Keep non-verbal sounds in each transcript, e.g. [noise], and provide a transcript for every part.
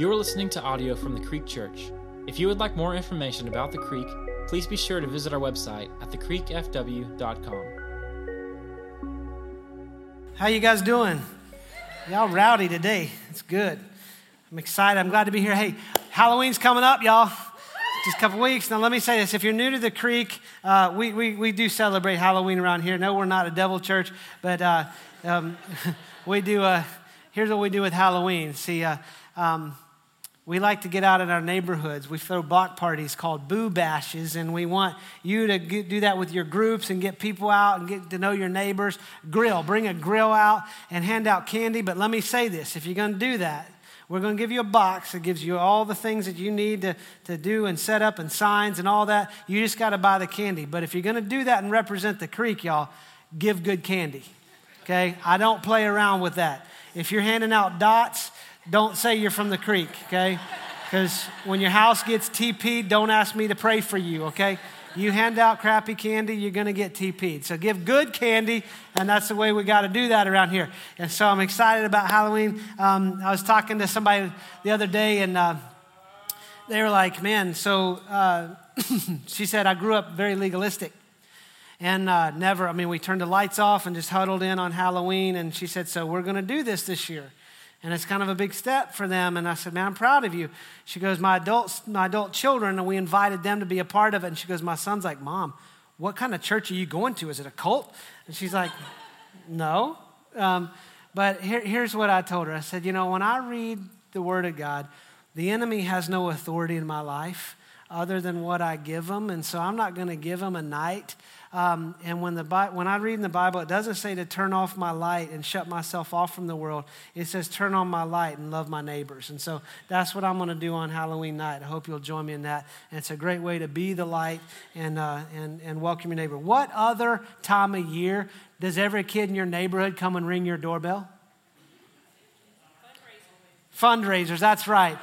You are listening to audio from the Creek Church. If you would like more information about the Creek, please be sure to visit our website at thecreekfw.com. How you guys doing? Y'all rowdy today. It's good. I'm excited. I'm glad to be here. Hey, Halloween's coming up, y'all. Just a couple weeks. Now, let me say this. If you're new to the Creek, uh, we, we, we do celebrate Halloween around here. No, we're not a devil church, but uh, um, [laughs] we do, uh, here's what we do with Halloween. See, uh, um, we like to get out in our neighborhoods. We throw block parties called boo bashes, and we want you to get, do that with your groups and get people out and get to know your neighbors. Grill, bring a grill out and hand out candy. But let me say this if you're going to do that, we're going to give you a box that gives you all the things that you need to, to do and set up and signs and all that. You just got to buy the candy. But if you're going to do that and represent the creek, y'all, give good candy. Okay? I don't play around with that. If you're handing out dots, don't say you're from the creek, okay? Because when your house gets TP'd, don't ask me to pray for you, okay? You hand out crappy candy, you're to get TP'd. So give good candy, and that's the way we got to do that around here. And so I'm excited about Halloween. Um, I was talking to somebody the other day, and uh, they were like, man, so uh, [coughs] she said, I grew up very legalistic. And uh, never, I mean, we turned the lights off and just huddled in on Halloween. And she said, So we're going to do this this year. And it's kind of a big step for them. And I said, Man, I'm proud of you. She goes, My adults, my adult children, and we invited them to be a part of it. And she goes, My son's like, Mom, what kind of church are you going to? Is it a cult? And she's like, No. Um, but here, here's what I told her I said, You know, when I read the Word of God, the enemy has no authority in my life other than what I give him. And so I'm not going to give him a night. Um, and when, the, when I read in the Bible, it doesn't say to turn off my light and shut myself off from the world. It says turn on my light and love my neighbors. And so that's what I'm going to do on Halloween night. I hope you'll join me in that. And it's a great way to be the light and, uh, and, and welcome your neighbor. What other time of year does every kid in your neighborhood come and ring your doorbell? Fundraisers, Fundraisers that's right.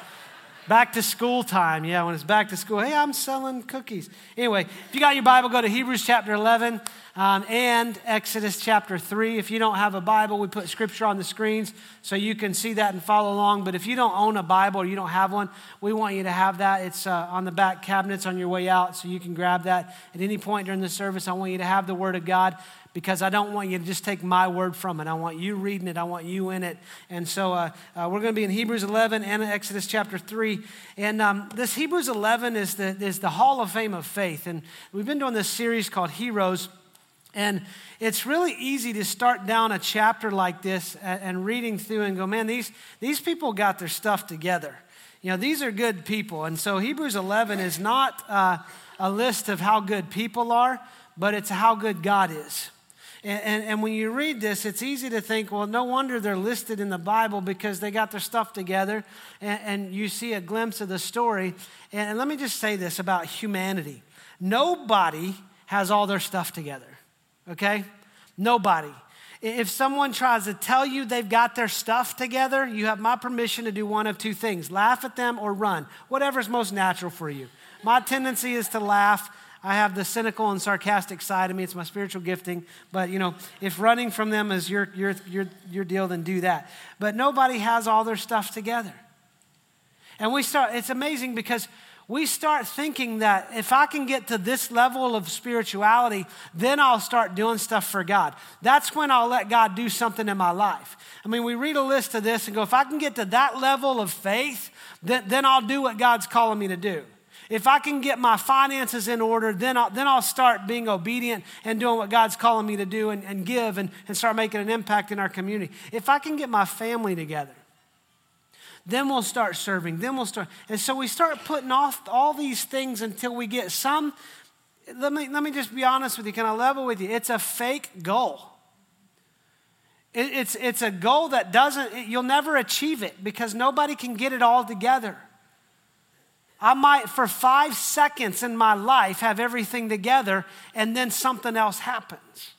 Back to school time. Yeah, when it's back to school. Hey, I'm selling cookies. Anyway, if you got your Bible, go to Hebrews chapter 11 um, and Exodus chapter 3. If you don't have a Bible, we put scripture on the screens so you can see that and follow along. But if you don't own a Bible or you don't have one, we want you to have that. It's uh, on the back cabinets on your way out, so you can grab that at any point during the service. I want you to have the Word of God because I don't want you to just take my word from it. I want you reading it, I want you in it. And so uh, uh, we're going to be in Hebrews 11 and Exodus chapter 3. And um, this Hebrews 11 is the, is the Hall of Fame of faith. And we've been doing this series called Heroes. And it's really easy to start down a chapter like this and, reading through and go, man, these, these people got their stuff together. You know, these are good people. And so Hebrews 11 is not uh, a list of how good people are, but it's how good God is. And, and, and, when you read this, it's easy to think, well, no wonder they're listed in the Bible because they got their stuff together and, and you see a glimpse of the story. And let me just say this about humanity nobody has all their stuff together, okay? Nobody. If someone tries to tell you they've got their stuff together, you have my permission to do one of two things laugh at them or run, whatever's most natural for you. My tendency is to laugh I have the cynical and sarcastic side of me. It's my spiritual gifting. But, you know, if running from them is your, your, your, your deal, then do that. But nobody has all their stuff together. And we start, it's amazing because we start thinking that if I can get to this level of spirituality, then I'll start doing stuff for God. That's when I'll let God do something in my life. I mean, we read a list of this and go, if I can get to that level of faith, then, then I'll do what God's calling me to do. If I can get my finances in order, then I'll, then I'll start being obedient and doing what God's calling me to do and, and give and, and start making an impact in our community. If I can get my family together, then we'll start serving. Then we'll start. And so we start putting off all these things until we get some. Let me, let me just be honest with you. Can I level with you? It's a fake goal. It, it's, it's a goal that doesn't, you'll never achieve it because nobody can get it all together. I might, for five seconds in my life, have everything together, and then something else happens.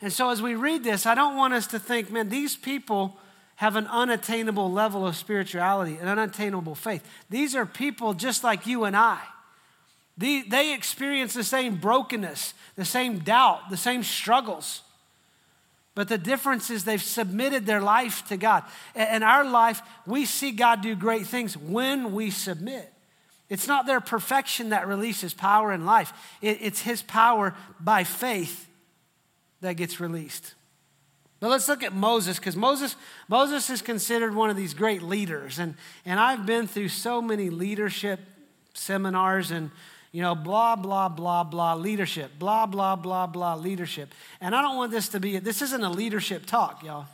And so, as we read this, I don't want us to think, man, these people have an unattainable level of spirituality, an unattainable faith. These are people just like you and I. They, they experience the same brokenness, the same doubt, the same struggles. But the difference is they've submitted their life to God. In our life, we see God do great things when we submit. It's not their perfection that releases power in life, it's His power by faith that gets released. But let's look at Moses, because Moses, Moses is considered one of these great leaders. And, and I've been through so many leadership seminars and you know, blah, blah, blah, blah, leadership, blah, blah, blah, blah, leadership. And I don't want this to be, this isn't a leadership talk, y'all.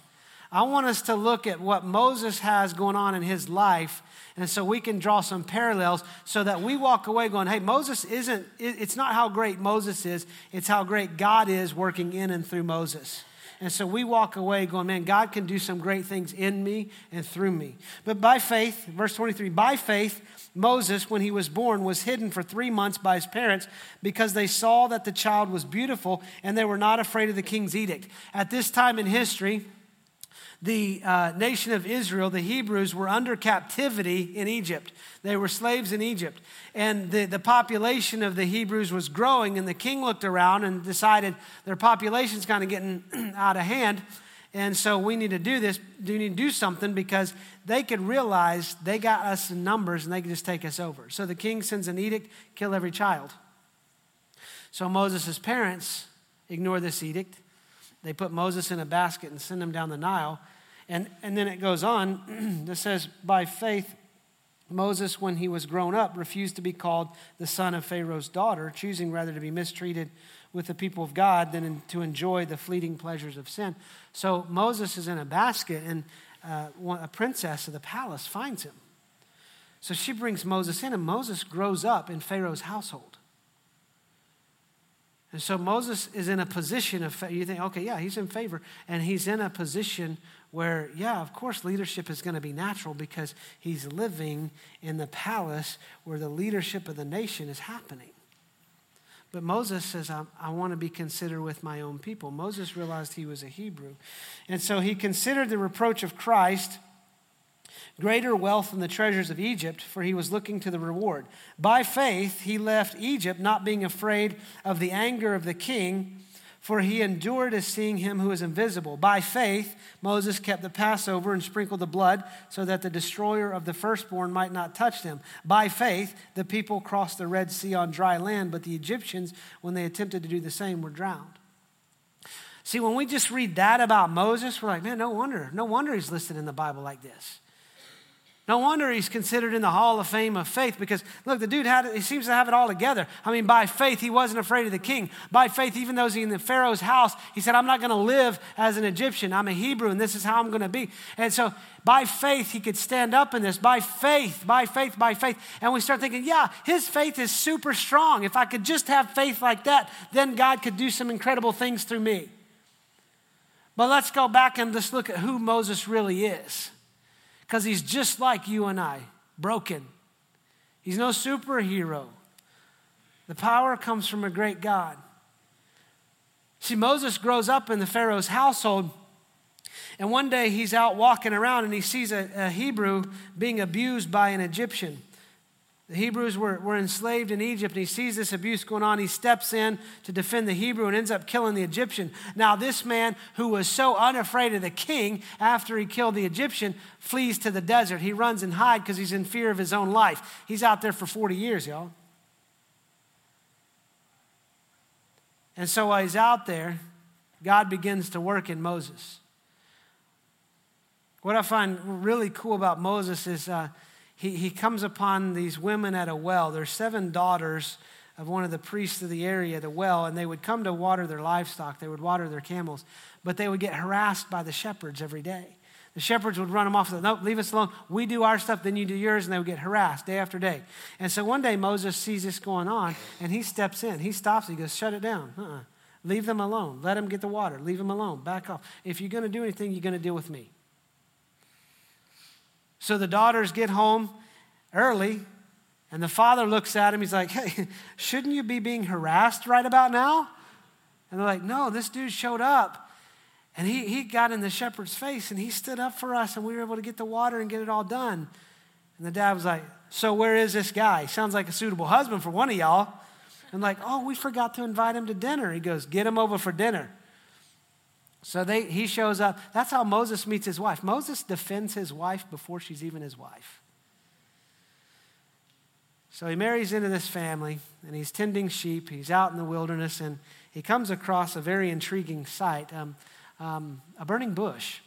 I want us to look at what Moses has going on in his life, and so we can draw some parallels so that we walk away going, hey, Moses isn't, it's not how great Moses is, it's how great God is working in and through Moses. And so we walk away going, man, God can do some great things in me and through me. But by faith, verse 23, by faith, Moses, when he was born, was hidden for three months by his parents because they saw that the child was beautiful and they were not afraid of the king's edict. At this time in history, the uh, nation of Israel, the Hebrews, were under captivity in Egypt. They were slaves in Egypt. And the, the population of the Hebrews was growing, and the king looked around and decided their population's kind of getting [clears throat] out of hand. And so we need to do this, we need to do something because they could realize they got us in numbers and they could just take us over. So the king sends an edict kill every child. So Moses' parents ignore this edict. They put Moses in a basket and send him down the Nile. And, and then it goes on. [clears throat] it says, By faith, Moses, when he was grown up, refused to be called the son of Pharaoh's daughter, choosing rather to be mistreated with the people of God than in, to enjoy the fleeting pleasures of sin. So Moses is in a basket, and uh, a princess of the palace finds him. So she brings Moses in, and Moses grows up in Pharaoh's household. And so Moses is in a position of, you think, okay, yeah, he's in favor. And he's in a position where, yeah, of course, leadership is going to be natural because he's living in the palace where the leadership of the nation is happening. But Moses says, I, I want to be considered with my own people. Moses realized he was a Hebrew. And so he considered the reproach of Christ greater wealth than the treasures of Egypt, for he was looking to the reward. By faith, he left Egypt, not being afraid of the anger of the king for he endured as seeing him who is invisible. By faith, Moses kept the Passover and sprinkled the blood so that the destroyer of the firstborn might not touch them. By faith, the people crossed the Red Sea on dry land, but the Egyptians, when they attempted to do the same, were drowned. See, when we just read that about Moses, we're like, man, no wonder. No wonder he's listed in the Bible like this. No wonder he's considered in the Hall of Fame of faith because, look, the dude had, he seems to have it all together. I mean, by faith, he wasn't afraid of the king. By faith, even though he's in the Pharaoh's house, he said, I'm not going to live as an Egyptian. I'm a Hebrew, and this is how I'm going to be. And so, by faith, he could stand up in this. By faith, by faith, by faith. And we start thinking, yeah, his faith is super strong. If I could just have faith like that, then God could do some incredible things through me. But let's go back and just look at who Moses really is because he's just like you and I, broken. He's no superhero. The power comes from a great God. See, Moses grows up in the Pharaoh's household, and one day he's out walking around and he sees a, a Hebrew being abused by an Egyptian. The Hebrews were, were enslaved in Egypt, and he sees this abuse going on. He steps in to defend the Hebrew and ends up killing the Egyptian. Now, this man who was so unafraid of the king after he killed the Egyptian flees to the desert. He runs and hides because he's in fear of his own life. He's out there for 40 years, y'all. And so while he's out there, God begins to work in Moses. What I find really cool about Moses is. Uh, he, he comes upon these women at a well. There's seven daughters of one of the priests of the area a well, and they would come to water their livestock. They would water their camels, but they would get harassed by the shepherds every day. The shepherds would run them off. No, leave us alone. We do our stuff, then you do yours, and they would get harassed day after day. And so one day Moses sees this going on, and he steps in. He stops. He goes, "Shut it down. Uh-uh. Leave them alone. Let them get the water. Leave them alone. Back off. If you're going to do anything, you're going to deal with me." So the daughters get home early, and the father looks at him. He's like, Hey, [laughs] shouldn't you be being harassed right about now? And they're like, No, this dude showed up. And he, he got in the shepherd's face and he stood up for us, and we were able to get the water and get it all done. And the dad was like, So where is this guy? Sounds like a suitable husband for one of y'all. And like, Oh, we forgot to invite him to dinner. He goes, Get him over for dinner. So they, he shows up. That's how Moses meets his wife. Moses defends his wife before she's even his wife. So he marries into this family and he's tending sheep. He's out in the wilderness and he comes across a very intriguing sight um, um, a burning bush.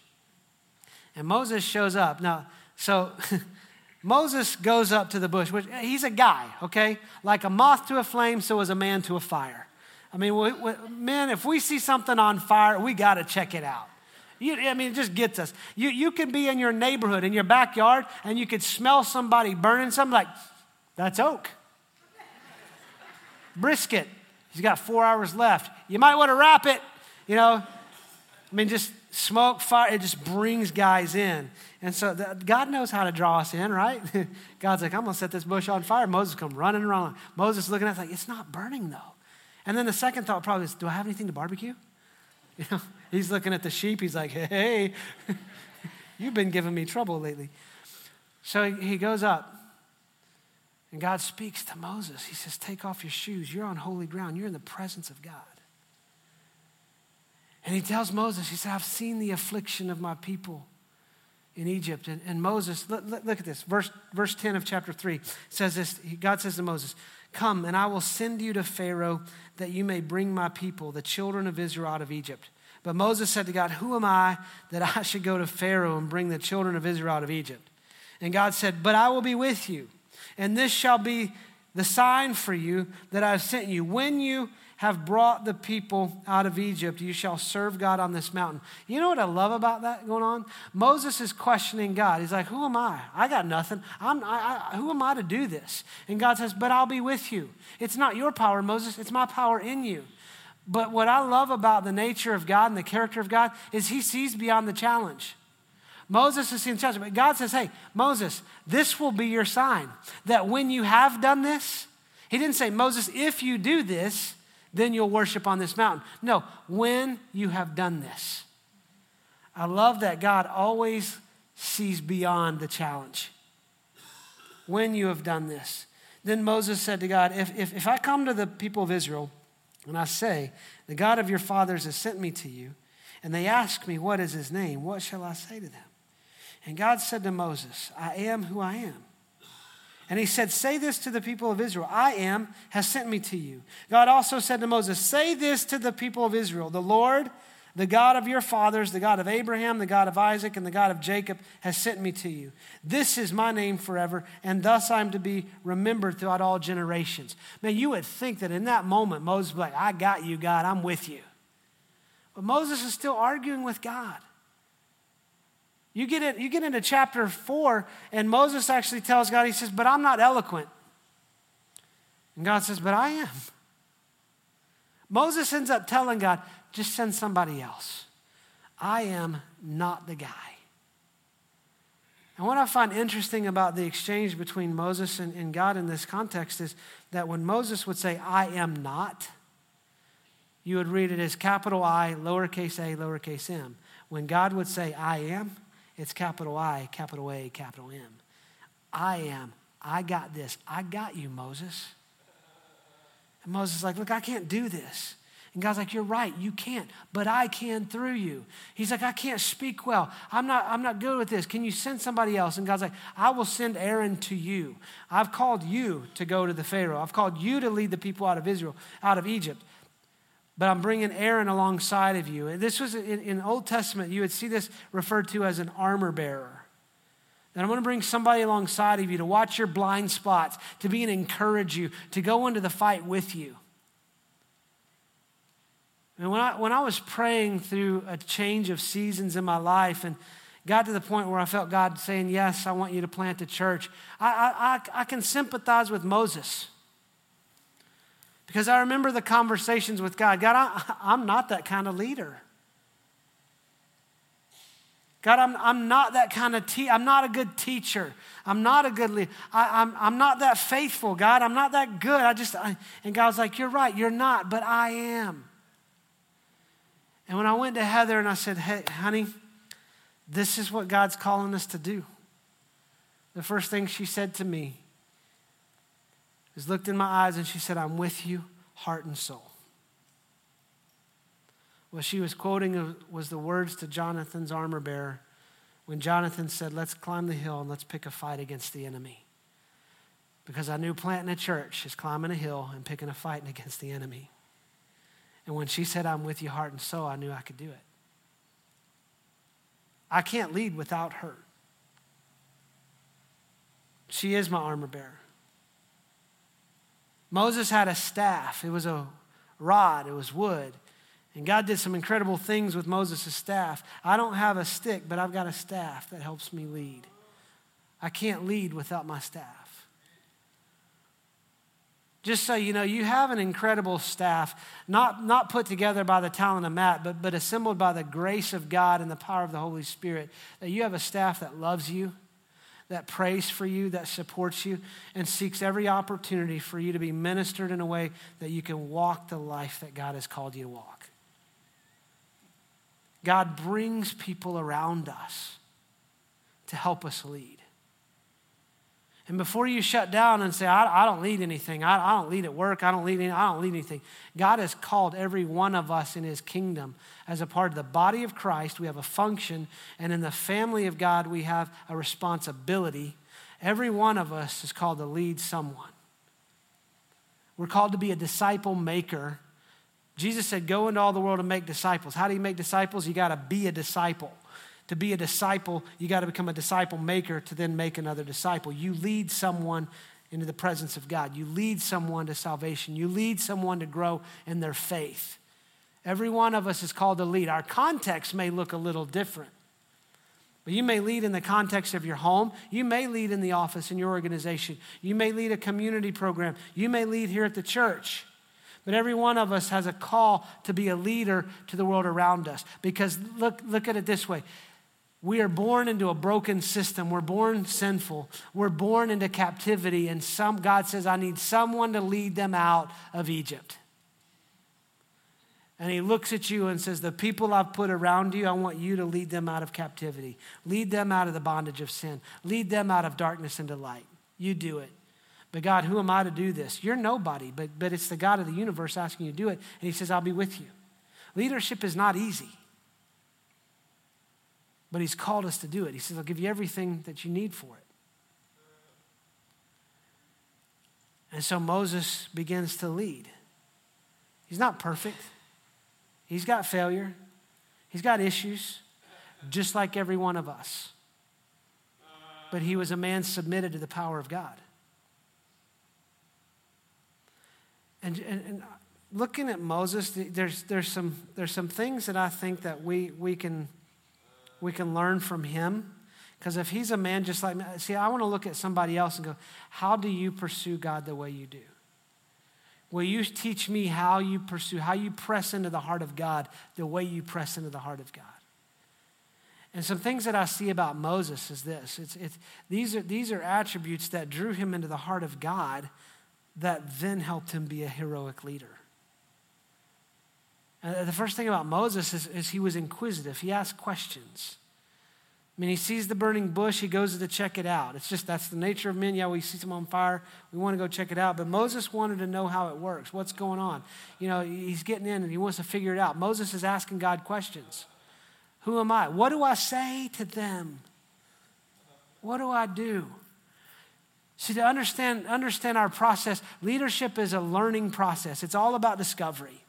And Moses shows up. Now, so [laughs] Moses goes up to the bush, which he's a guy, okay? Like a moth to a flame, so is a man to a fire. I mean, we, we, men, if we see something on fire, we got to check it out. You, I mean, it just gets us. You, you can be in your neighborhood, in your backyard, and you could smell somebody burning something like, that's oak. [laughs] Brisket. He's got four hours left. You might want to wrap it, you know. I mean, just smoke, fire, it just brings guys in. And so the, God knows how to draw us in, right? [laughs] God's like, I'm going to set this bush on fire. Moses come running around. Moses looking at it like, it's not burning though. And then the second thought probably is, do I have anything to barbecue? [laughs] You know, he's looking at the sheep. He's like, hey, [laughs] you've been giving me trouble lately. So he goes up. And God speaks to Moses. He says, Take off your shoes. You're on holy ground. You're in the presence of God. And he tells Moses, He said, I've seen the affliction of my people in Egypt. And, and Moses, look, look, at this. Verse, verse 10 of chapter 3 says this God says to Moses, Come, and I will send you to Pharaoh that you may bring my people, the children of Israel, out of Egypt. But Moses said to God, Who am I that I should go to Pharaoh and bring the children of Israel out of Egypt? And God said, But I will be with you, and this shall be the sign for you that I have sent you. When you have brought the people out of Egypt. You shall serve God on this mountain. You know what I love about that going on? Moses is questioning God. He's like, Who am I? I got nothing. I'm, I, I, who am I to do this? And God says, But I'll be with you. It's not your power, Moses, it's my power in you. But what I love about the nature of God and the character of God is he sees beyond the challenge. Moses is seeing the challenge, but God says, Hey, Moses, this will be your sign that when you have done this, he didn't say, Moses, if you do this, then you'll worship on this mountain. No, when you have done this. I love that God always sees beyond the challenge. When you have done this. Then Moses said to God, if, if, if I come to the people of Israel and I say, The God of your fathers has sent me to you, and they ask me, What is his name? What shall I say to them? And God said to Moses, I am who I am. And he said, Say this to the people of Israel I am, has sent me to you. God also said to Moses, Say this to the people of Israel The Lord, the God of your fathers, the God of Abraham, the God of Isaac, and the God of Jacob, has sent me to you. This is my name forever, and thus I'm to be remembered throughout all generations. Man, you would think that in that moment, Moses would be like, I got you, God, I'm with you. But Moses is still arguing with God. You get, it, you get into chapter four, and Moses actually tells God, he says, But I'm not eloquent. And God says, But I am. Moses ends up telling God, Just send somebody else. I am not the guy. And what I find interesting about the exchange between Moses and, and God in this context is that when Moses would say, I am not, you would read it as capital I, lowercase a, lowercase m. When God would say, I am, it's capital I, capital A, capital M. I am. I got this. I got you, Moses. And Moses is like, Look, I can't do this. And God's like, You're right, you can't, but I can through you. He's like, I can't speak well. I'm not, I'm not good with this. Can you send somebody else? And God's like, I will send Aaron to you. I've called you to go to the Pharaoh. I've called you to lead the people out of Israel, out of Egypt but I'm bringing Aaron alongside of you. And this was in, in Old Testament, you would see this referred to as an armor bearer. That I'm going to bring somebody alongside of you to watch your blind spots, to be and encourage you, to go into the fight with you. And when I, when I was praying through a change of seasons in my life and got to the point where I felt God saying, Yes, I want you to plant a church, I, I, I can sympathize with Moses. Because I remember the conversations with God God, I, I'm not that kind of leader. God, I'm, I'm not that kind of teacher. I'm not a good teacher. I'm not a good leader. I, am I'm, I'm not that faithful, God. I'm not that good. I just, I, and God's like, You're right, you're not, but I am. And when I went to Heather and I said, Hey, honey, this is what God's calling us to do. The first thing she said to me is looked in my eyes and she said, I'm with you, heart and soul. What she was quoting uh, was the words to Jonathan's armor bearer when Jonathan said, Let's climb the hill and let's pick a fight against the enemy. Because I knew planting a church is climbing a hill and picking a fight [laughs] against the enemy. And when she said, I'm with you heart and soul, I knew I could do it. I can't lead without her. She is my armor bearer. Moses had a staff, it was a rod, it was wood. And God did some incredible things with Moses' staff. I don't have a stick, but I've got a staff that helps me lead. I can't lead without my staff. Just so you know, you have an incredible staff, not, not put together by the talent of Matt, but, but assembled by the grace of God and the power of the Holy Spirit. That you have a staff that loves you, that prays for you, that supports you, and seeks every opportunity for you to be ministered in a way that you can walk the life that God has called you to walk. God brings people around us to help us lead. And before you shut down and say, I, I don't lead anything, I, I, don't lead at work, I don't lead, any, I don't lead anything, God has called every one of us in His kingdom as a part of the body of Christ. We have a function, and in the family of God, we have a responsibility. Every one of us is called to lead someone. We're called to be a disciple maker. Jesus said, Go into all the world and make disciples. How do you make disciples? You got to be a disciple. To be a disciple, you got to become a disciple maker to then make another disciple. You lead someone into the presence of God. You lead someone to salvation. You lead someone to grow in their faith. Every one of us is called to lead. Our context may look a little different. But you may lead in the context of your home. You may lead in the office in your organization. You may lead a community program. You may lead here at the church. But every one of us has a call to be a leader to the world around us. Because look, look at it this way we are born into a broken system. We're born sinful. We're born into captivity. And some, God says, I need someone to lead them out of Egypt. And he looks at you and says, The people I've put around you, I want you to lead them out of captivity. Lead them out of the bondage of sin. Lead them out of darkness into light. You do it. But God, who am I to do this? You're nobody, but, but it's the God of the universe asking you to do it. And he says, I'll be with you. Leadership is not easy. But He's called us to do it. He says, I'll give you everything that you need for it. And so Moses begins to lead. He's not perfect, he's got failure, he's got issues, just like every one of us. But he was a man submitted to the power of God. And, and, and looking at Moses, there's, there's, some, there's some things that I think that we, we can we can learn from him. Because if he's a man just like me, see, I want to look at somebody else and go, how do you pursue God the way you do? Will you teach me how you pursue, how you press into the heart of God the way you press into the heart of God? And some things that I see about Moses is this it's, it's, these, are, these are attributes that drew him into the heart of God that then helped him be a heroic leader. Uh, the first thing about Moses is, is he was inquisitive. He asked questions. I mean, he sees the burning bush, he goes to check it out. It's just that's the nature of men. Yeah, we see someone on fire, we want to go check it out. But Moses wanted to know how it works, what's going on. You know, he's getting in and he wants to figure it out. Moses is asking God questions Who am I? What do I say to them? What do I do? See, to understand, understand our process, leadership is a learning process, it's all about discovery.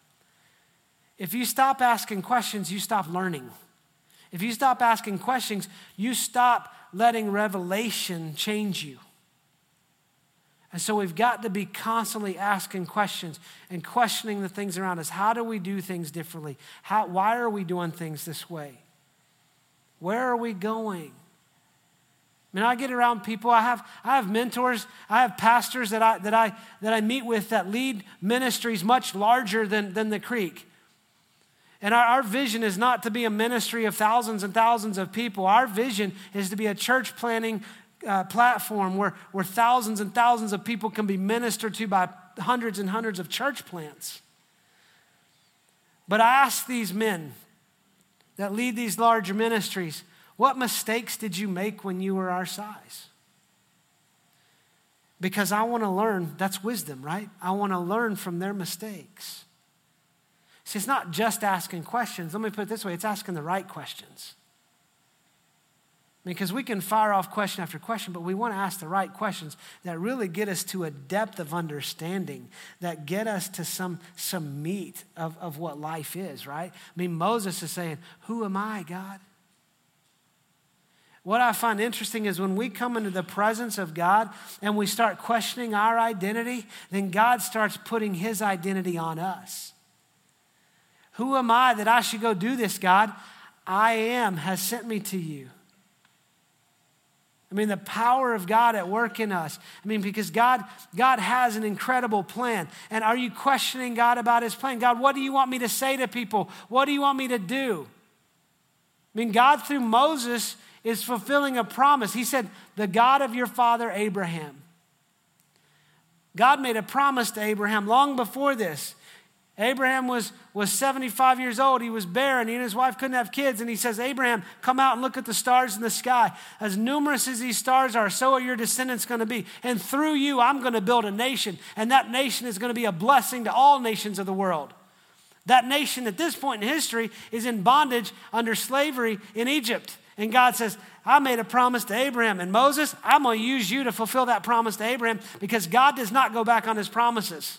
If you stop asking questions, you stop learning. If you stop asking questions, you stop letting revelation change you. And so we've got to be constantly asking questions and questioning the things around us. How do we do things differently? How, why are we doing things this way? Where are we going? I mean, I get around people. I have, I have mentors. I have pastors that I, that, I, that I meet with that lead ministries much larger than, than the creek. And our, our, vision is not to be a ministry of thousands and thousands of people. Our vision is to be a church planning uh, platform where, where thousands and thousands of people can be ministered to by hundreds and hundreds of church plants. But I ask these men that lead these larger ministries, what mistakes did you make when you were our size? Because I want to learn, that's wisdom, right? I want to learn from their mistakes. See, it's not just asking questions. Let me put it this way it's asking the right questions. Because we can fire off question after question, but we want to ask the right questions that really get us to a depth of understanding, that get us to some, some meat of, of what life is, right? I mean, Moses is saying, Who am I, God? What I find interesting is when we come into the presence of God and we start questioning our identity, then God starts putting his identity on us. Who am I that I should go do this, God? I am has sent me to you. I mean, the power of God at work in us. I mean, because God, God has an incredible plan. And are you questioning God about his plan? God, what do you want me to say to people? What do you want me to do? I mean, God, through Moses, is fulfilling a promise. He said, The God of your father Abraham. God made a promise to Abraham long before this. Abraham was, was 75 years old. He was barren. He and his wife couldn't have kids. And he says, Abraham, come out and look at the stars in the sky. As numerous as these stars are, so are your descendants going to be. And through you, I'm going to build a nation. And that nation is going to be a blessing to all nations of the world. That nation at this point in history is in bondage under slavery in Egypt. And God says, I made a promise to Abraham. And Moses, I'm going to use you to fulfill that promise to Abraham because God does not go back on his promises.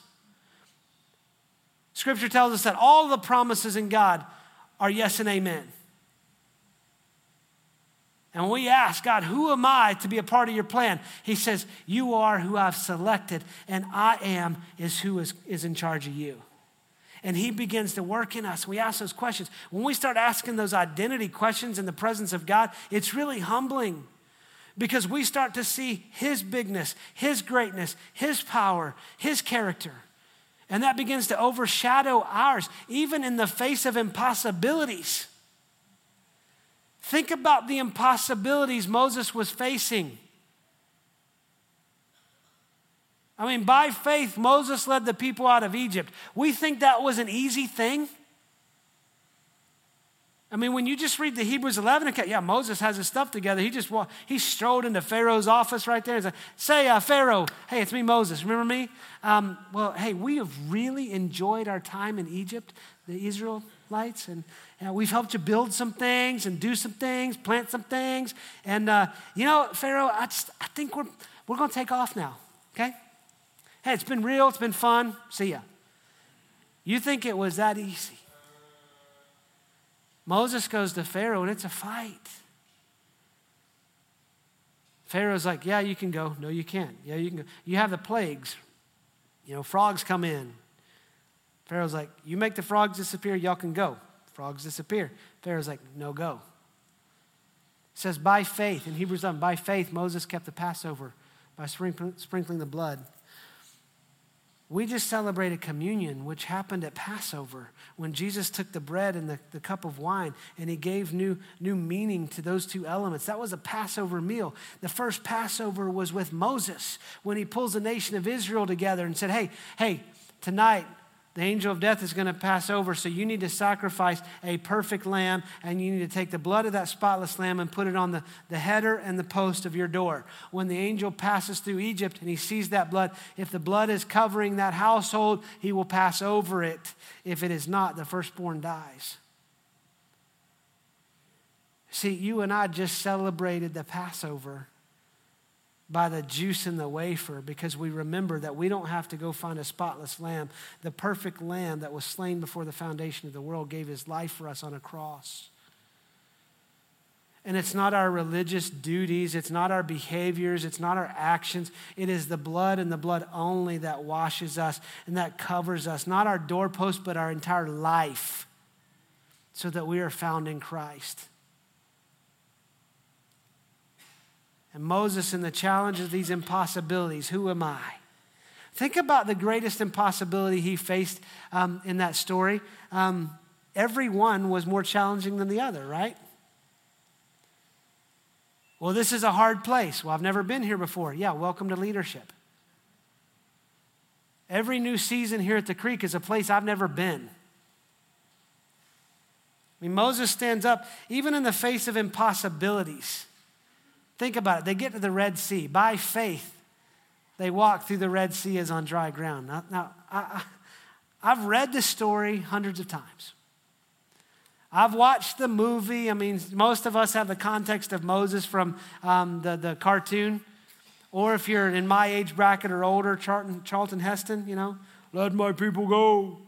Scripture tells us that all the promises in God are yes and amen. And when we ask, God, who am I to be a part of your plan? He says, You are who I've selected, and I am is who is, is in charge of you. And He begins to work in us. We ask those questions. When we start asking those identity questions in the presence of God, it's really humbling because we start to see His bigness, His greatness, His power, His character. And that begins to overshadow ours, even in the face of impossibilities. Think about the impossibilities Moses was facing. I mean, by faith, Moses led the people out of Egypt. We think that was an easy thing. I mean, when you just read the Hebrews 11 account, yeah, Moses has his stuff together. He just he strode into Pharaoh's office right there and said, "Say, uh, Pharaoh, hey, it's me, Moses. Remember me? Um, well, hey, we have really enjoyed our time in Egypt, the Israelites, and uh, we've helped you build some things and do some things, plant some things, and uh, you know, Pharaoh, I just I think we're we're going to take off now. Okay? Hey, it's been real. It's been fun. See ya. You think it was that easy? Moses goes to Pharaoh and it's a fight. Pharaoh's like, Yeah, you can go. No, you can't. Yeah, you can go. You have the plagues. You know, frogs come in. Pharaoh's like, You make the frogs disappear, y'all can go. Frogs disappear. Pharaoh's like, No, go. It says, By faith, in Hebrews 11, by faith, Moses kept the Passover by sprinkling the blood we just celebrated communion, which happened at Passover when Jesus took the bread and the, the cup of wine and he gave new, new meaning to those two elements. That was a Passover meal. The first Passover was with Moses when he pulls the nation of Israel together and said, Hey, hey, tonight the angel of death is going to pass over, so you need to sacrifice a perfect lamb, and you need to take the blood of that spotless lamb and put it on the, the header and the post of your door. When the angel passes through Egypt and he sees that blood, if the blood is covering that household, he will pass over it. If it is not, the firstborn dies. See, you and I just celebrated the Passover by the juice in the wafer because we remember that we don't have to go find a spotless lamb. The perfect lamb that was slain before the foundation of the world gave his life for us on a cross. And it's not our religious duties, it's not our behaviors, it's not our actions. It is the blood and the blood only that washes us and that covers us, not our doorpost, but our entire life, so that we are found in Christ. And Moses in the challenge of these impossibilities who am I? Think about the greatest impossibility he faced um, in that story. Um, every one was more challenging than the other, right? Well, this is a hard place. Well, I've never been here before. Yeah, welcome to leadership. Every new season here at the creek is a place I've never been. I mean, Moses stands up even in the face of impossibilities. Think about it. They get to the Red Sea. By faith, they walk through the Red Sea as on dry ground. Now, now I, I've read the story hundreds of times. I've watched the movie. I mean, most of us have the context of Moses from um, the, the cartoon. Or if you're in my age bracket or older, Charlton, Charlton Heston, you know, let my people go.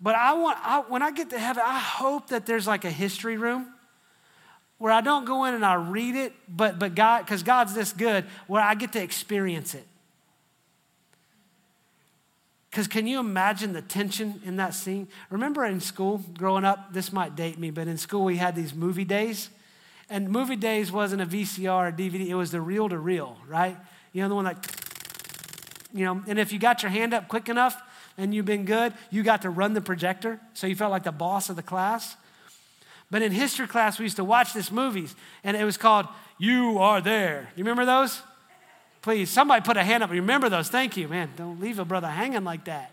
But I want, I, when I get to heaven, I hope that there's like a history room where I don't go in and I read it, but, but God, because God's this good, where I get to experience it. Because can you imagine the tension in that scene? Remember in school, growing up, this might date me, but in school we had these movie days. And movie days wasn't a VCR or DVD, it was the reel to reel, right? You know, the one like, you know, and if you got your hand up quick enough and you've been good, you got to run the projector. So you felt like the boss of the class. But in history class, we used to watch this movies, and it was called You Are There. You remember those? Please, somebody put a hand up. You remember those. Thank you, man. Don't leave a brother hanging like that.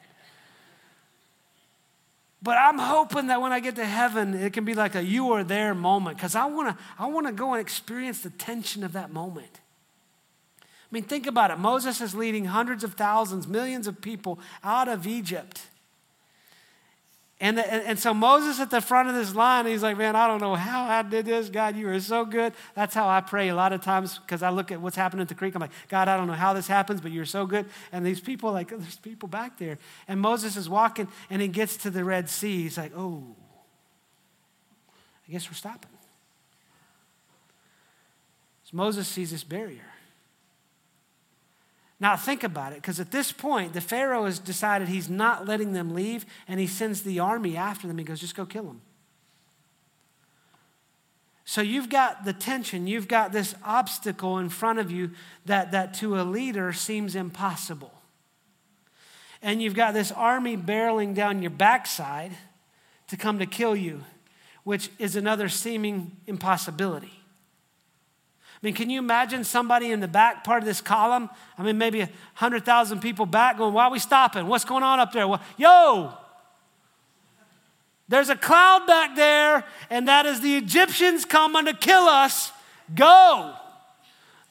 But I'm hoping that when I get to heaven, it can be like a you are there moment because I want to I want to go and experience the tension of that moment. I mean, think about it. Moses is leading hundreds of thousands, millions of people out of Egypt. And, and, and, so Moses at the front of this line, he's like, Man, I don't know how I did this. God, you are so good. That's how I pray a lot of times because I look at what's happening at the creek. I'm like, God, I don't know how this happens, but you're so good. And these people, like, oh, there's people back there. And Moses is walking and he gets to the Red Sea. He's like, Oh, I guess we're stopping. So Moses sees this barrier. Now, think about it, because at this point, the Pharaoh has decided he's not letting them leave, and he sends the army after them. He goes, just go kill them. So you've got the tension, you've got this obstacle in front of you that, that to a leader seems impossible. And you've got this army barreling down your backside to come to kill you, which is another seeming impossibility. I mean, can you imagine somebody in the back part of this column? I mean, maybe 100,000 people back going, Why are we stopping? What's going on up there? Well, yo, there's a cloud back there, and that is the Egyptians coming to kill us. Go.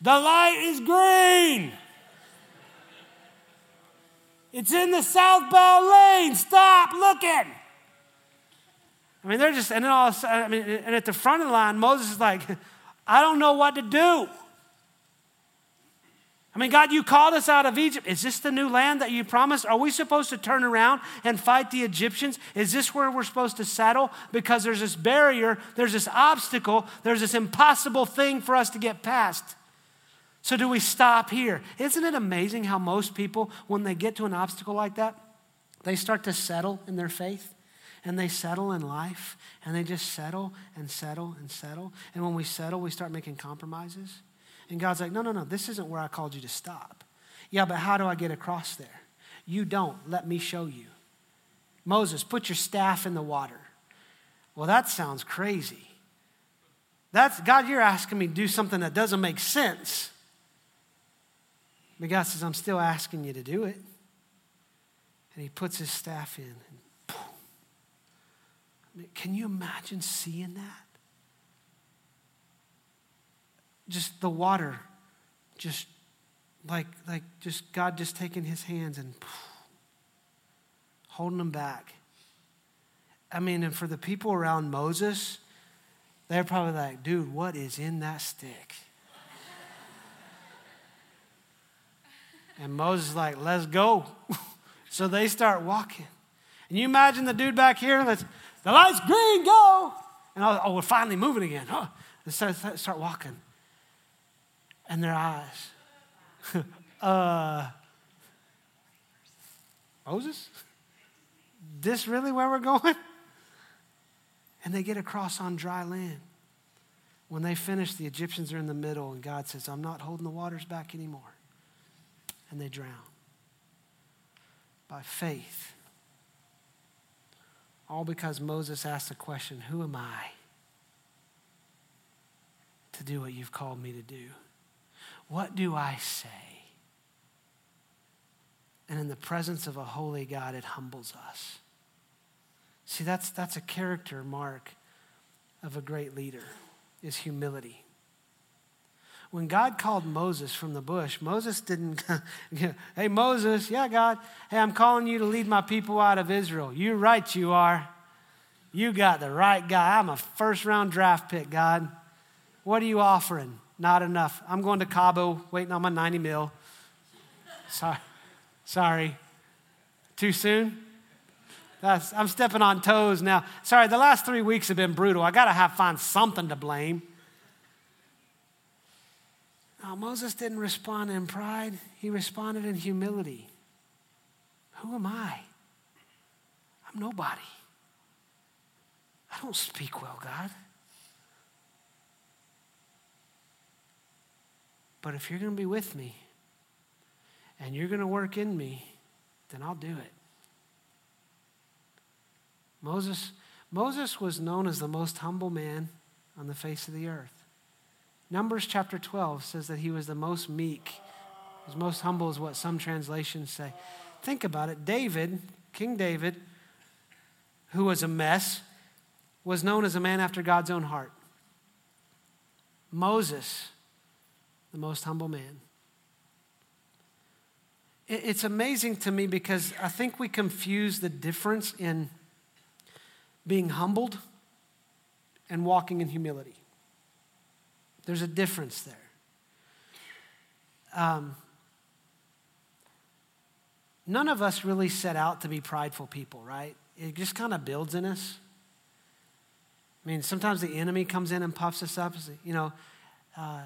The light is green. It's in the southbound lane. Stop looking. I mean, they're just, and then all of a sudden, I mean, and at the front of the line, Moses is like, I don't know what to do. I mean, God, you called us out of Egypt. Is this the new land that you promised? Are we supposed to turn around and fight the Egyptians? Is this where we're supposed to settle? Because there's this barrier, there's this obstacle, there's this impossible thing for us to get past. So, do we stop here? Isn't it amazing how most people, when they get to an obstacle like that, they start to settle in their faith? And they settle in life and they just settle and settle and settle. And when we settle, we start making compromises. And God's like, no, no, no, this isn't where I called you to stop. Yeah, but how do I get across there? You don't. Let me show you. Moses, put your staff in the water. Well, that sounds crazy. That's God, you're asking me to do something that doesn't make sense. But God says, I'm still asking you to do it. And he puts his staff in. Can you imagine seeing that? Just the water, just like, like just God just taking his hands and holding them back. I mean, and for the people around Moses, they're probably like, dude, what is in that stick? and Moses is like, let's go. [laughs] so they start walking. And you imagine the dude back here that's the light's green, go. And oh, oh we're finally moving again. Oh, they start, start walking. And their eyes. [laughs] uh, Moses? This really where we're going? And they get across on dry land. When they finish, the Egyptians are in the middle, and God says, I'm not holding the waters back anymore. And they drown. By faith, all because Moses asked the question Who am I to do what you've called me to do? What do I say? And in the presence of a holy God, it humbles us. See, that's, that's a character mark of a great leader, is humility. When God called Moses from the bush, Moses didn't, [laughs] hey, Moses, yeah, God, hey, I'm calling you to lead my people out of Israel. You're right, you are. You got the right guy. I'm a first round draft pick, God. What are you offering? Not enough. I'm going to Cabo, waiting on my 90 mil. Sorry. Sorry. Too soon? That's, I'm stepping on toes now. Sorry, the last three weeks have been brutal. I got to have find something to blame. Now, Moses didn't respond in pride, he responded in humility. Who am I? I'm nobody. I don't speak well, God. But if you're going to be with me and you're going to work in me, then I'll do it. Moses, Moses was known as the most humble man on the face of the earth. Numbers chapter 12 says that he was the most meek. His most humble is what some translations say. Think about it. David, King David, who was a mess, was known as a man after God's own heart. Moses, the most humble man. It's amazing to me because I think we confuse the difference in being humbled and walking in humility. There's a difference there. Um, none of us really set out to be prideful people, right? It just kind of builds in us. I mean, sometimes the enemy comes in and puffs us up. You know, uh,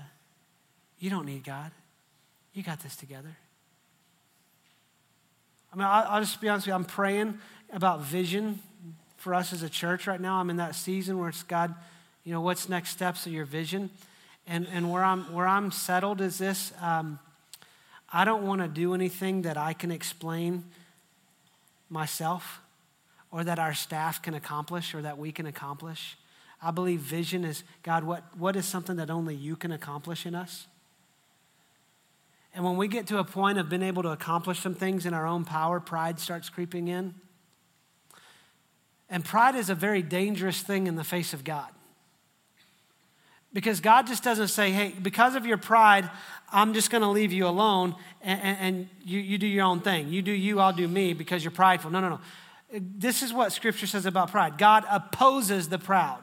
you don't need God. You got this together. I mean, I'll, I'll just be honest with you. I'm praying about vision for us as a church right now. I'm in that season where it's God, you know, what's next steps of your vision? And, and where, I'm, where I'm settled is this um, I don't want to do anything that I can explain myself or that our staff can accomplish or that we can accomplish. I believe vision is God, what, what is something that only you can accomplish in us? And when we get to a point of being able to accomplish some things in our own power, pride starts creeping in. And pride is a very dangerous thing in the face of God. Because God just doesn't say, hey, because of your pride, I'm just going to leave you alone and, and, and, you, you do your own thing. You do you, I'll do me because you're prideful. No, no, no. This is what Scripture says about pride God opposes the proud.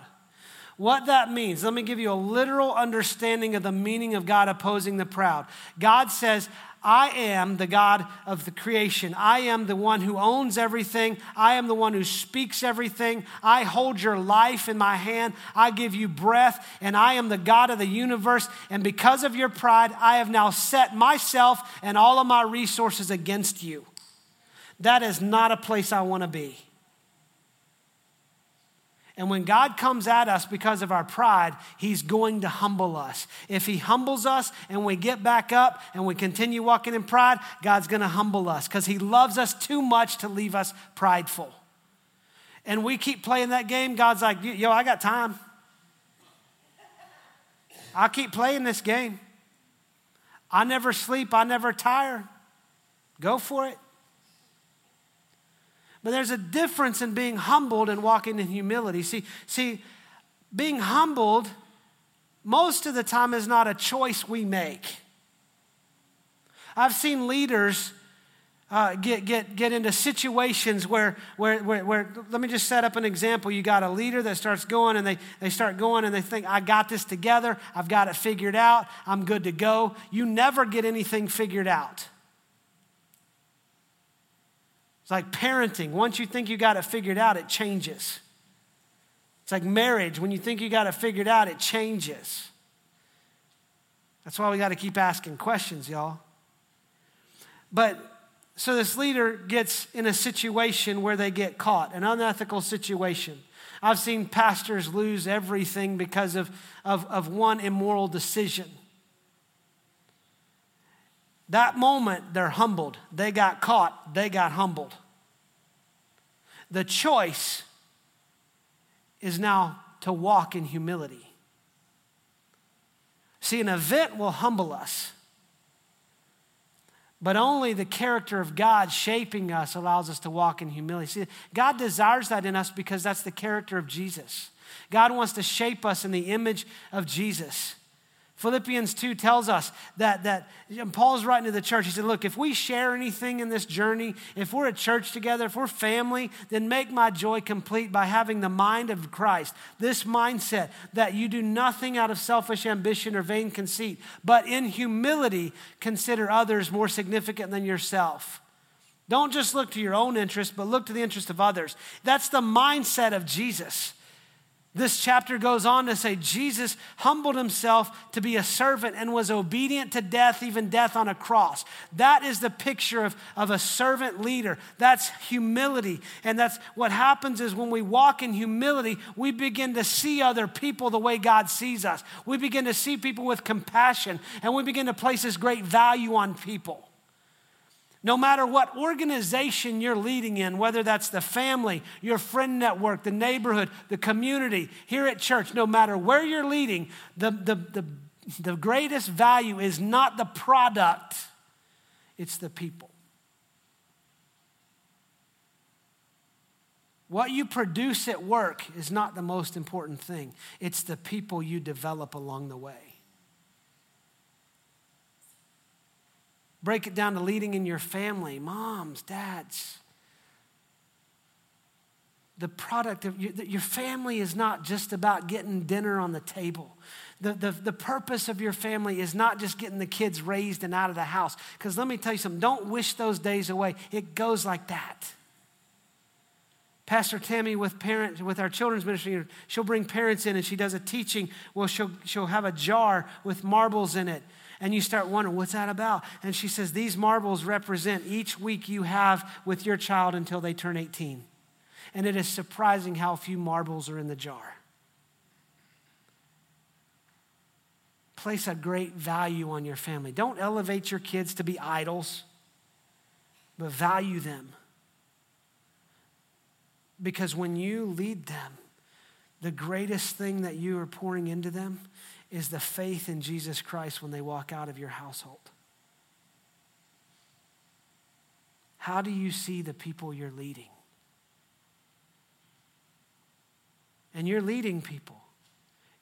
What that means, let me give you a literal understanding of the meaning of God opposing the proud. God says, I am the God of the creation. I am the one who owns everything. I am the one who speaks everything. I hold your life in my hand. I give you breath, and I am the God of the universe. And because of your pride, I have now set myself and all of my resources against you. That is not a place I want to be. And when God comes at us because of our pride, He's going to humble us. If He humbles us and we get back up and we continue walking in pride, God's going to humble us because He loves us too much to leave us prideful. And we keep playing that game, God's like, yo, I got time. I'll keep playing this game. I never sleep, I never tire. Go for it. But there's a difference in being humbled and walking in humility. See, see, being humbled most of the time is not a choice we make. I've seen leaders uh, get, get, get into situations where, where, where, where, let me just set up an example. You got a leader that starts going and they, they start going and they think, I got this together, I've got it figured out, I'm good to go. You never get anything figured out. It's like parenting. Once you think you got it figured out, it changes. It's like marriage. When you think you got it figured out, it changes. That's why we got to keep asking questions, y'all. But so this leader gets in a situation where they get caught, an unethical situation. I've seen pastors lose everything because of, of, of one immoral decision. That moment, they're humbled. They got caught, they got humbled. The choice is now to walk in humility. See, an event will humble us, but only the character of God shaping us allows us to walk in humility. See, God desires that in us because that's the character of Jesus. God wants to shape us in the image of Jesus. Philippians 2 tells us that, that Paul's writing to the church. He said, Look, if we share anything in this journey, if we're a church together, if we're family, then make my joy complete by having the mind of Christ. This mindset that you do nothing out of selfish ambition or vain conceit, but in humility consider others more significant than yourself. Don't just look to your own interest, but look to the interest of others. That's the mindset of Jesus. This chapter goes on to say Jesus humbled himself to be a servant and was obedient to death, even death on a cross. That is the picture of, of a servant leader. That's humility. And that's what happens is when we walk in humility, we begin to see other people the way God sees us. We begin to see people with compassion, and we begin to place this great value on people. No matter what organization you're leading in, whether that's the family, your friend network, the neighborhood, the community, here at church, no matter where you're leading, the, the, the, the greatest value is not the product, it's the people. What you produce at work is not the most important thing, it's the people you develop along the way. Break it down to leading in your family, moms, dads. The product of your, your family is not just about getting dinner on the table. The, the, the purpose of your family is not just getting the kids raised and out of the house. Because let me tell you something, don't wish those days away. It goes like that. Pastor Tammy with parents with our children's ministry, she'll bring parents in and she does a teaching. Well, she'll she'll have a jar with marbles in it and you start wondering, what's that about? And she says, These marbles represent each week you have with your child until they turn 18. And it is surprising how few marbles are in the jar. Place a great value on your family. Don't elevate your kids to be idols, but value them. Because when you lead them, the greatest thing that you are pouring into them is the faith in Jesus Christ when they walk out of your household. How do you see the people you're leading? And you're leading people.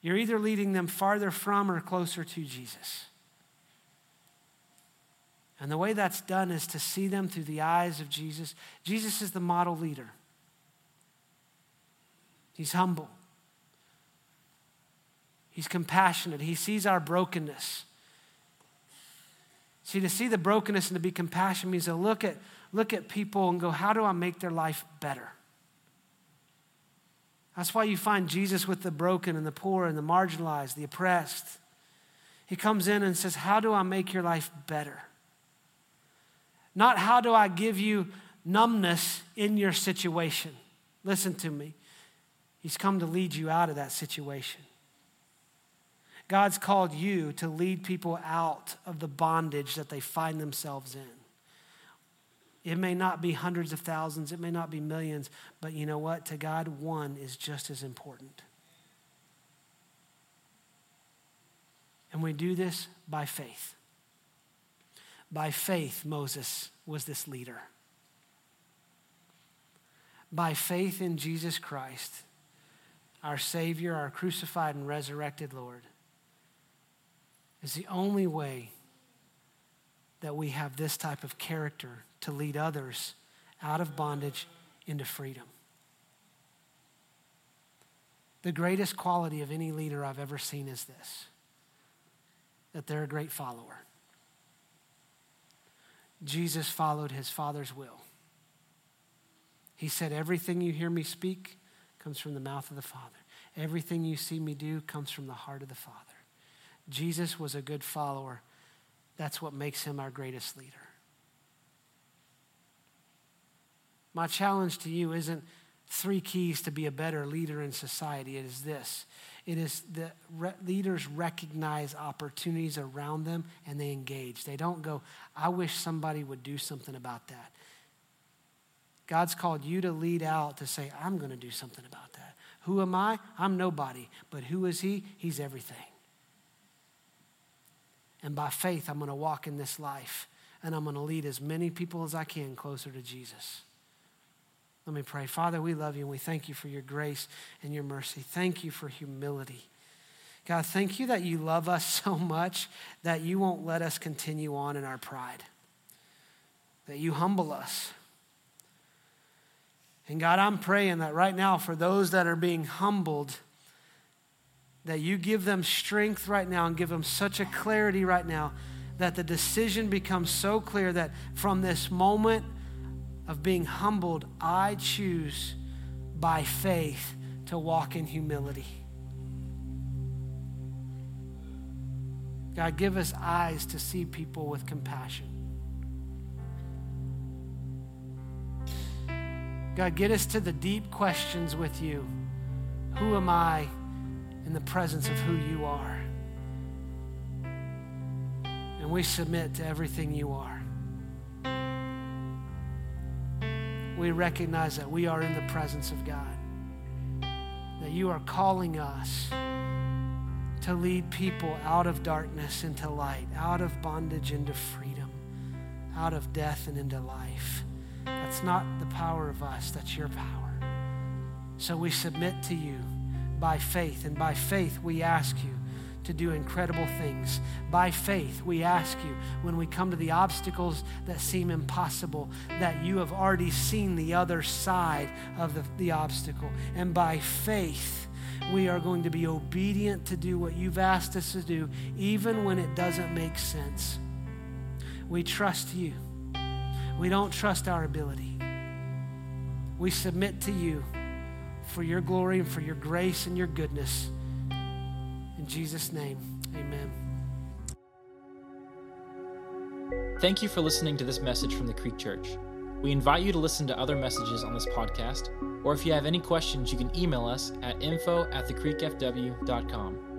You're either leading them farther from or closer to Jesus. And the way that's done is to see them through the eyes of Jesus. Jesus is the model leader. He's humble. He's compassionate. He sees our brokenness. See, to see the brokenness and to be compassionate means to look at, look at people and go, how do I make their life better? That's why you find Jesus with the broken and the poor and the marginalized, the oppressed. He comes in and says, How do I make your life better? Not how do I give you numbness in your situation. Listen to me. He's come to lead you out of that situation. God's called you to lead people out of the bondage that they find themselves in. It may not be hundreds of thousands, it may not be millions, but you know what? To God, one is just as important. And we do this by faith. By faith, Moses was this leader. By faith in Jesus Christ, our Savior, our crucified and resurrected Lord, is the only way that we have this type of character to lead others out of bondage into freedom. The greatest quality of any leader I've ever seen is this that they're a great follower. Jesus followed his Father's will. He said, Everything you hear me speak comes from the mouth of the Father. Everything you see me do comes from the heart of the Father. Jesus was a good follower. That's what makes him our greatest leader. My challenge to you isn't three keys to be a better leader in society. It is this it is that re- leaders recognize opportunities around them and they engage. They don't go, I wish somebody would do something about that. God's called you to lead out to say, I'm going to do something about that. Who am I? I'm nobody. But who is He? He's everything. And by faith, I'm going to walk in this life and I'm going to lead as many people as I can closer to Jesus. Let me pray. Father, we love you and we thank you for your grace and your mercy. Thank you for humility. God, thank you that you love us [laughs] so much that you won't let us continue on in our pride, that you humble us. And God, I'm praying that right now for those that are being humbled, that you give them strength right now and give them such a clarity right now that the decision becomes so clear that from this moment of being humbled, I choose by faith to walk in humility. God, give us eyes to see people with compassion. God, get us to the deep questions with you. Who am I in the presence of who you are? And we submit to everything you are. We recognize that we are in the presence of God, that you are calling us to lead people out of darkness into light, out of bondage into freedom, out of death and into life. That's not the power of us, that's your power. So we submit to you by faith, and by faith we ask you to do incredible things. By faith, we ask you when we come to the obstacles that seem impossible, that you have already seen the other side of the, the obstacle. And by faith, we are going to be obedient to do what you've asked us to do, even when it doesn't make sense. We trust you. We don't trust our ability. We submit to you for your glory and for your grace and your goodness. In Jesus' name, amen. Thank you for listening to this message from the Creek Church. We invite you to listen to other messages on this podcast, or if you have any questions, you can email us at info at thecreekfw.com.